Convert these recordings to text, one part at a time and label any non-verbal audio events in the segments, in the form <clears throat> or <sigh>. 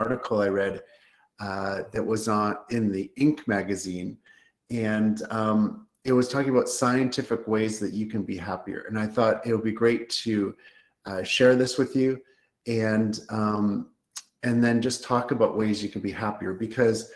article I read uh, that was on in the Inc. magazine, and um, it was talking about scientific ways that you can be happier. And I thought it would be great to uh, share this with you, and um, and then just talk about ways you can be happier because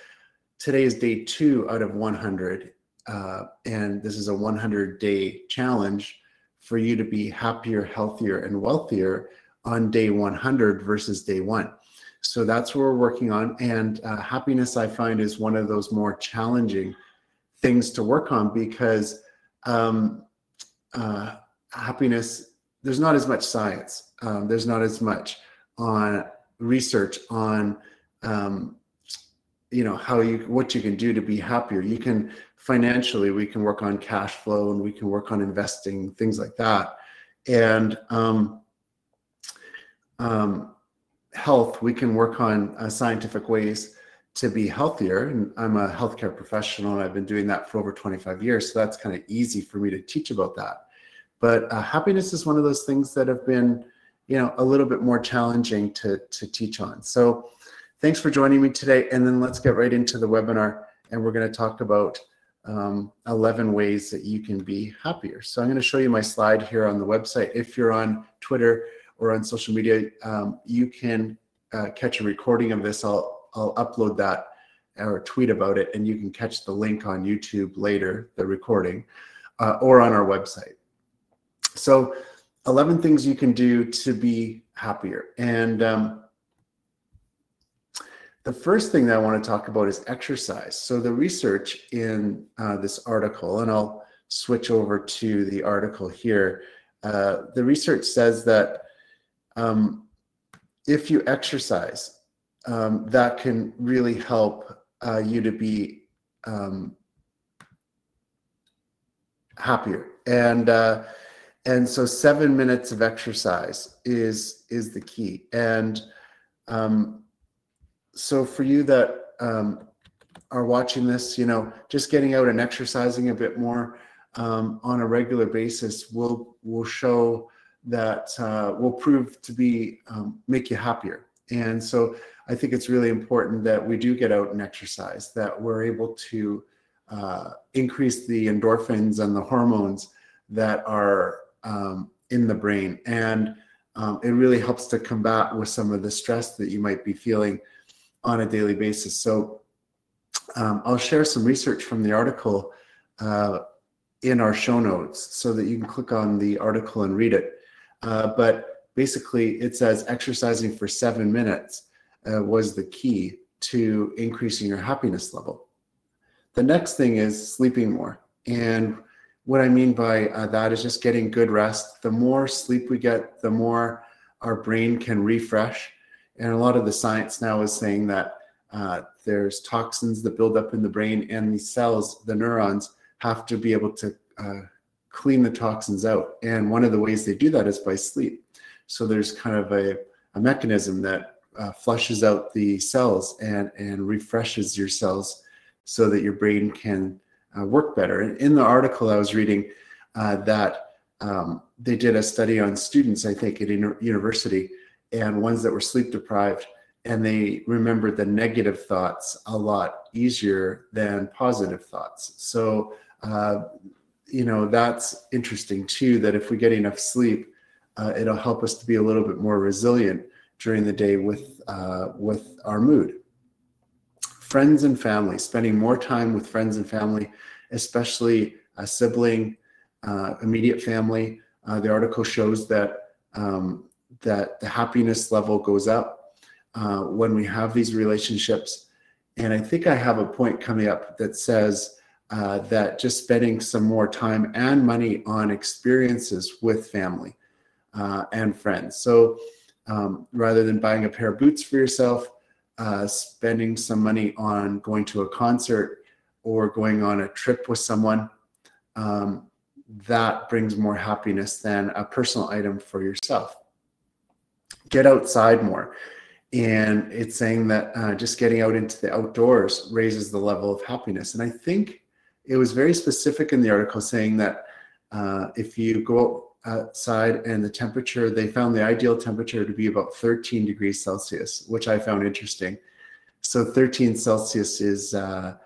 today is day two out of 100, uh, and this is a 100 day challenge for you to be happier, healthier, and wealthier on day 100 versus day one. So that's what we're working on. And uh, happiness, I find, is one of those more challenging things to work on because um, uh, happiness, there's not as much science, um, there's not as much on research on um, you know how you what you can do to be happier. You can financially we can work on cash flow and we can work on investing things like that. And um, um, health we can work on uh, scientific ways to be healthier and i'm a healthcare professional and i've been doing that for over 25 years so that's kind of easy for me to teach about that but uh, happiness is one of those things that have been you know a little bit more challenging to to teach on so Thanks for joining me today. And then let's get right into the webinar. And we're going to talk about um, 11 ways that you can be happier. So I'm going to show you my slide here on the website. If you're on Twitter or on social media, um, you can uh, catch a recording of this. I'll, I'll upload that or tweet about it, and you can catch the link on YouTube later, the recording, uh, or on our website. So 11 things you can do to be happier. And um, the first thing that I want to talk about is exercise. So the research in uh, this article, and I'll switch over to the article here. Uh, the research says that um, if you exercise, um, that can really help uh, you to be um, happier. And uh, and so seven minutes of exercise is is the key. And um, so for you that um, are watching this, you know, just getting out and exercising a bit more um, on a regular basis will will show that uh, will prove to be um, make you happier. And so I think it's really important that we do get out and exercise, that we're able to uh, increase the endorphins and the hormones that are um, in the brain. And um, it really helps to combat with some of the stress that you might be feeling on a daily basis. So um, I'll share some research from the article uh, in our show notes so that you can click on the article and read it. Uh, but basically, it says exercising for seven minutes uh, was the key to increasing your happiness level. The next thing is sleeping more. And what I mean by uh, that is just getting good rest. The more sleep we get, the more our brain can refresh and a lot of the science now is saying that uh, there's toxins that build up in the brain, and the cells, the neurons, have to be able to uh, clean the toxins out. And one of the ways they do that is by sleep. So there's kind of a, a mechanism that uh, flushes out the cells and, and refreshes your cells so that your brain can uh, work better. And in the article I was reading, uh, that um, they did a study on students, I think, at a university and ones that were sleep deprived and they remembered the negative thoughts a lot easier than positive thoughts so uh, you know that's interesting too that if we get enough sleep uh, it'll help us to be a little bit more resilient during the day with uh, with our mood friends and family spending more time with friends and family especially a sibling uh, immediate family uh, the article shows that um, that the happiness level goes up uh, when we have these relationships. And I think I have a point coming up that says uh, that just spending some more time and money on experiences with family uh, and friends. So um, rather than buying a pair of boots for yourself, uh, spending some money on going to a concert or going on a trip with someone, um, that brings more happiness than a personal item for yourself get outside more. And it's saying that uh, just getting out into the outdoors raises the level of happiness. And I think it was very specific in the article saying that uh, if you go outside and the temperature, they found the ideal temperature to be about 13 degrees Celsius, which I found interesting. So 13 Celsius is uh,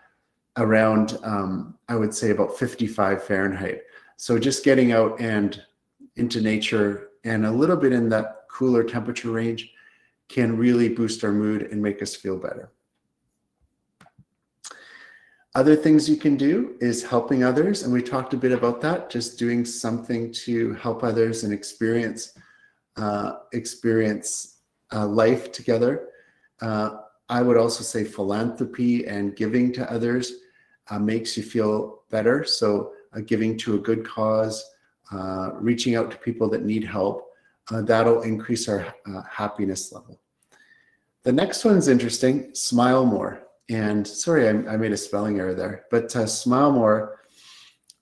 around, um, I would say, about 55 Fahrenheit. So just getting out and into nature and a little bit in that cooler temperature range can really boost our mood and make us feel better. Other things you can do is helping others. And we talked a bit about that, just doing something to help others and experience uh, experience uh, life together. Uh, I would also say philanthropy and giving to others uh, makes you feel better. So uh, giving to a good cause, uh, reaching out to people that need help, that'll increase our happiness level. The next one's interesting, smile more. And sorry, I, I made a spelling error there, but uh, smile more.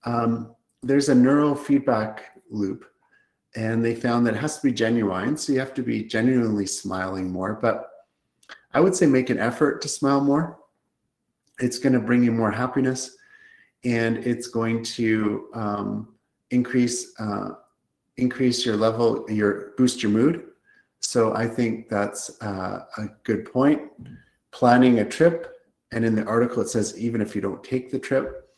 Um, there's a neurofeedback loop, and they found that it has to be genuine. So you have to be genuinely smiling more. But I would say make an effort to smile more. It's going to bring you more happiness, and it's going to um, increase uh, increase your level, your boost your mood. So I think that's uh, a good point planning a trip. And in the article, it says, even if you don't take the trip,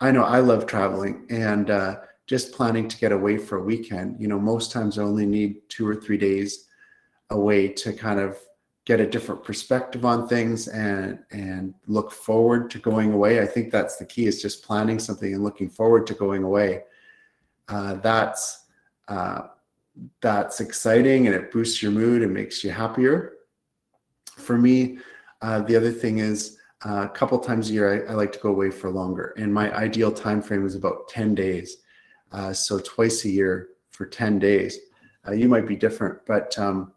I know I love traveling and uh, just planning to get away for a weekend. You know, most times I only need two or three days away to kind of get a different perspective on things and and look forward to going away. I think that's the key is just planning something and looking forward to going away. Uh, that's uh, that's exciting and it boosts your mood and makes you happier. For me, uh, the other thing is uh, a couple times a year, I, I, like to go away for longer. And my ideal time frame is about 10 days. Uh, so twice a year for 10 days. Uh, you might be different, but um,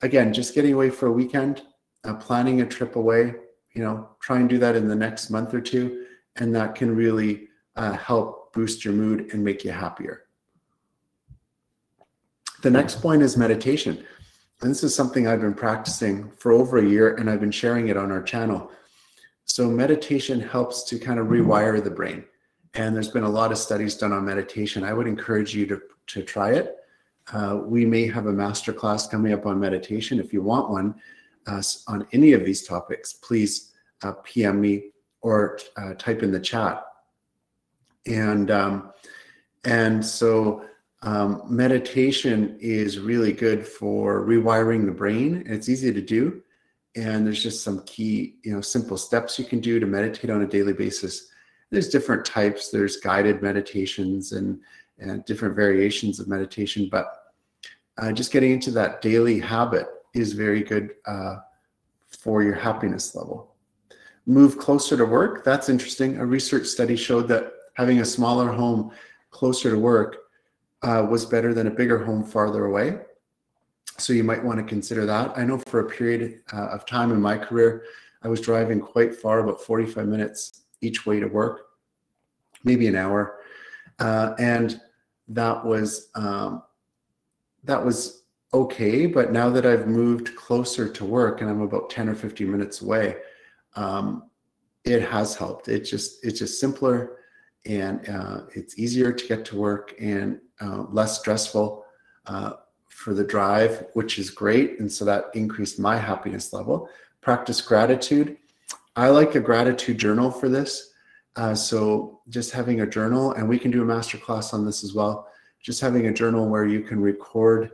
again, just getting away for a weekend, uh, planning a trip away, you know, try and do that in the next month or two. And that can really uh, help boost your mood and make you happier. The next point is meditation. This is something I've been practicing for over a year and I've been sharing it on our channel. So, meditation helps to kind of rewire the brain. And there's been a lot of studies done on meditation. I would encourage you to, to try it. Uh, we may have a master class coming up on meditation. If you want one uh, on any of these topics, please uh, PM me or uh, type in the chat. And um, and so um, meditation is really good for rewiring the brain. It's easy to do. And there's just some key, you know, simple steps you can do to meditate on a daily basis. There's different types. There's guided meditations and, and different variations of meditation. But uh, just getting into that daily habit is very good uh, for your happiness level. Move closer to work. That's interesting. A research study showed that having a smaller home closer to work uh, was better than a bigger home farther away. So you might want to consider that. I know for a period uh, of time in my career, I was driving quite far, about 45 minutes each way to work, maybe an hour. Uh, and that was um, that was okay. But now that I've moved closer to work and I'm about 10 or 15 minutes away, um, it has helped. It just it's just simpler and uh, it's easier to get to work and uh, less stressful uh, for the drive, which is great. And so that increased my happiness level. Practice gratitude. I like a gratitude journal for this. Uh, so just having a journal, and we can do a master class on this as well. Just having a journal where you can record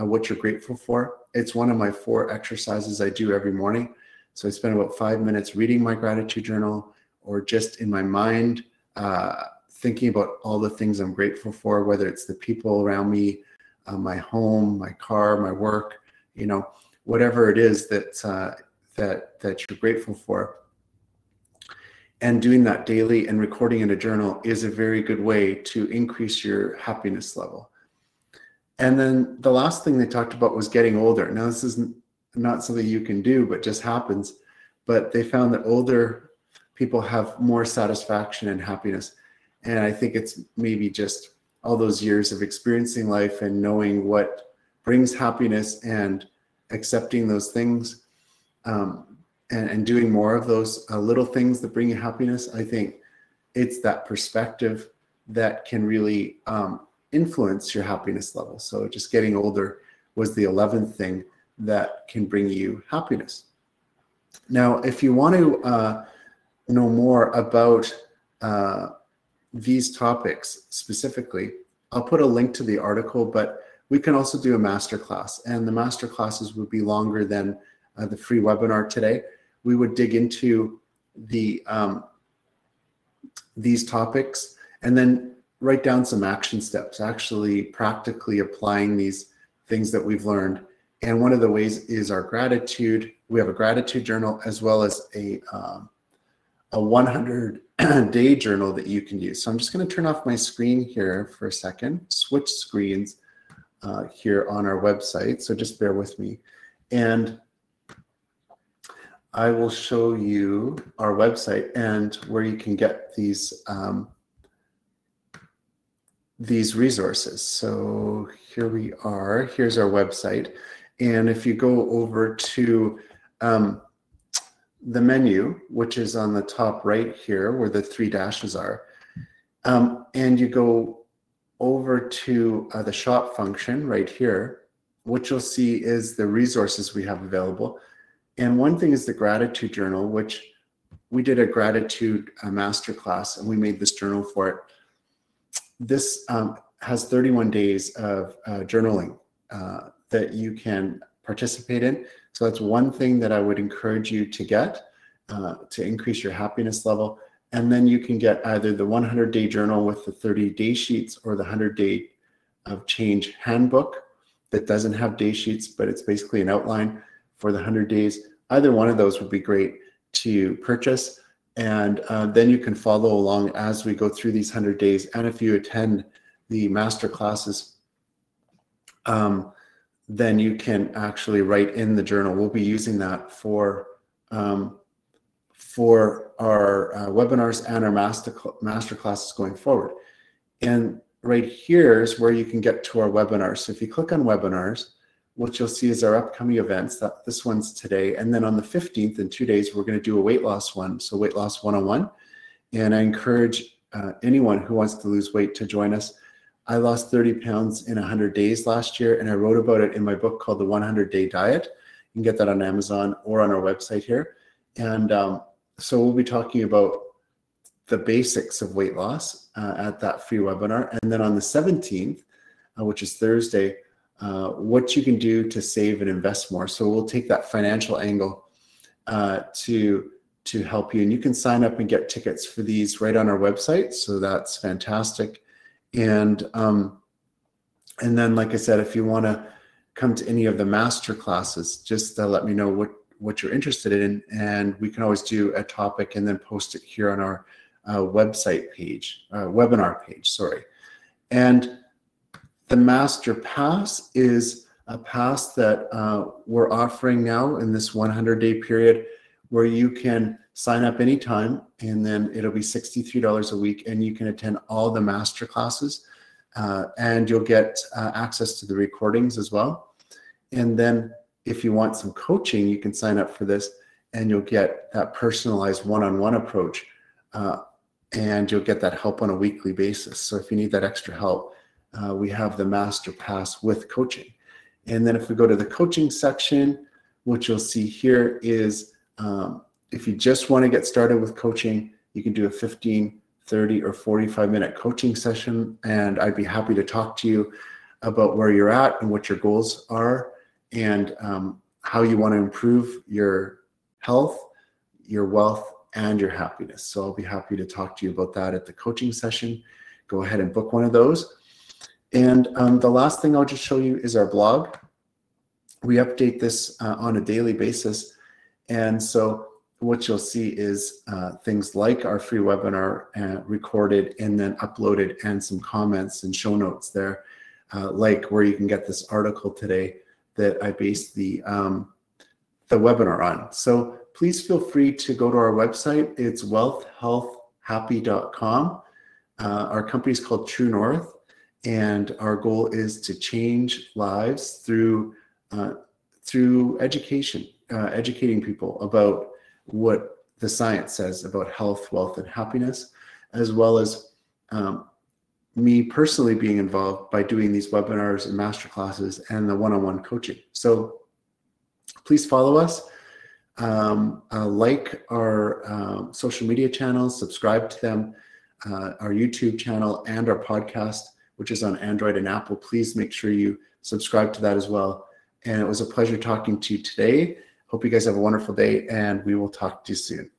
uh, what you're grateful for. It's one of my four exercises I do every morning. So I spend about five minutes reading my gratitude journal or just in my mind uh, thinking about all the things I'm grateful for, whether it's the people around me, uh, my home, my car, my work, you know, whatever it is that uh, that that you're grateful for. And doing that daily and recording in a journal is a very good way to increase your happiness level. And then the last thing they talked about was getting older. Now, this is not something you can do, but just happens. But they found that older people have more satisfaction and happiness. And I think it's maybe just all those years of experiencing life and knowing what brings happiness and accepting those things um, and, and, doing more of those uh, little things that bring you happiness. I think it's that perspective that can really um, influence your happiness level. So just getting older was the 11th thing that can bring you happiness. Now, if you want to uh, know more about uh, these topics specifically, I'll put a link to the article, but we can also do a masterclass. And the master classes would be longer than uh, the free webinar today. We would dig into the um, these topics and then write down some action steps, actually practically applying these things that we've learned. And one of the ways is our gratitude. We have a gratitude journal as well as a um, a 100 <clears throat> day journal that you can use. So I'm just going to turn off my screen here for a second, switch screens uh, here on our website. So just bear with me. And I will show you our website and where you can get these um, these resources. So here we are. Here's our website. And if you go over to um, the menu, which is on the top right here where the three dashes are, um, and you go over to uh, the shop function right here, what you'll see is the resources we have available. And one thing is the gratitude journal, which we did a gratitude uh, masterclass and we made this journal for it. This um, has 31 days of uh, journaling uh, that you can participate in. So that's one thing that I would encourage you to get uh, to increase your happiness level. And then you can get either the 100 day journal with the 30 day sheets or the 100 day of change handbook that doesn't have day sheets, but it's basically an outline for the 100 days. Either one of those would be great to purchase. And uh, then you can follow along as we go through these 100 days. And if you attend the master classes, um, then you can actually write in the journal. We'll be using that for um, for our uh, webinars and our master master classes going forward. And right here is where you can get to our webinars. So if you click on webinars, what you'll see is our upcoming events. That this one's today, and then on the 15th, in two days, we're going to do a weight loss one. So weight loss 101. And I encourage uh, anyone who wants to lose weight to join us. I lost 30 pounds in 100 days last year, and I wrote about it in my book called The 100 Day Diet. You can get that on Amazon or on our website here. And um, so we'll be talking about the basics of weight loss uh, at that free webinar. And then on the 17th, uh, which is Thursday, uh, what you can do to save and invest more. So we'll take that financial angle uh, to to help you. And you can sign up and get tickets for these right on our website. So that's fantastic. And um, and then, like I said, if you want to come to any of the master classes, just uh, let me know what what you're interested in, and we can always do a topic and then post it here on our uh, website page, uh, webinar page, sorry. And the master pass is a pass that uh, we're offering now in this 100 day period where you can sign up anytime and then it'll be $63 a week and you can attend all the master classes uh, and you'll get uh, access to the recordings as well. And then if you want some coaching, you can sign up for this and you'll get that personalized one-on-one approach uh, and you'll get that help on a weekly basis. So if you need that extra help, uh, we have the master pass with coaching. And then if we go to the coaching section, what you'll see here is um, if you just want to get started with coaching, you can do a 15, 30, or 45 minute coaching session. And I'd be happy to talk to you about where you're at and what your goals are and um, how you want to improve your health, your wealth, and your happiness. So I'll be happy to talk to you about that at the coaching session. Go ahead and book one of those. And um, the last thing I'll just show you is our blog. We update this uh, on a daily basis. And so what you'll see is uh, things like our free webinar uh, recorded and then uploaded and some comments and show notes there, uh, like where you can get this article today that I based the um, the webinar on. So please feel free to go to our website. It's wealthhealthhappy.com. Uh, our company is called True North, and our goal is to change lives through uh, through education, uh, educating people about what the science says about health, wealth, and happiness, as well as um, me personally being involved by doing these webinars and master classes and the one-on-one coaching. So please follow us, um, uh, like our um, social media channels, subscribe to them, uh, our YouTube channel and our podcast, which is on Android and Apple. Please make sure you subscribe to that as well. And it was a pleasure talking to you today. Hope you guys have a wonderful day and we will talk to you soon.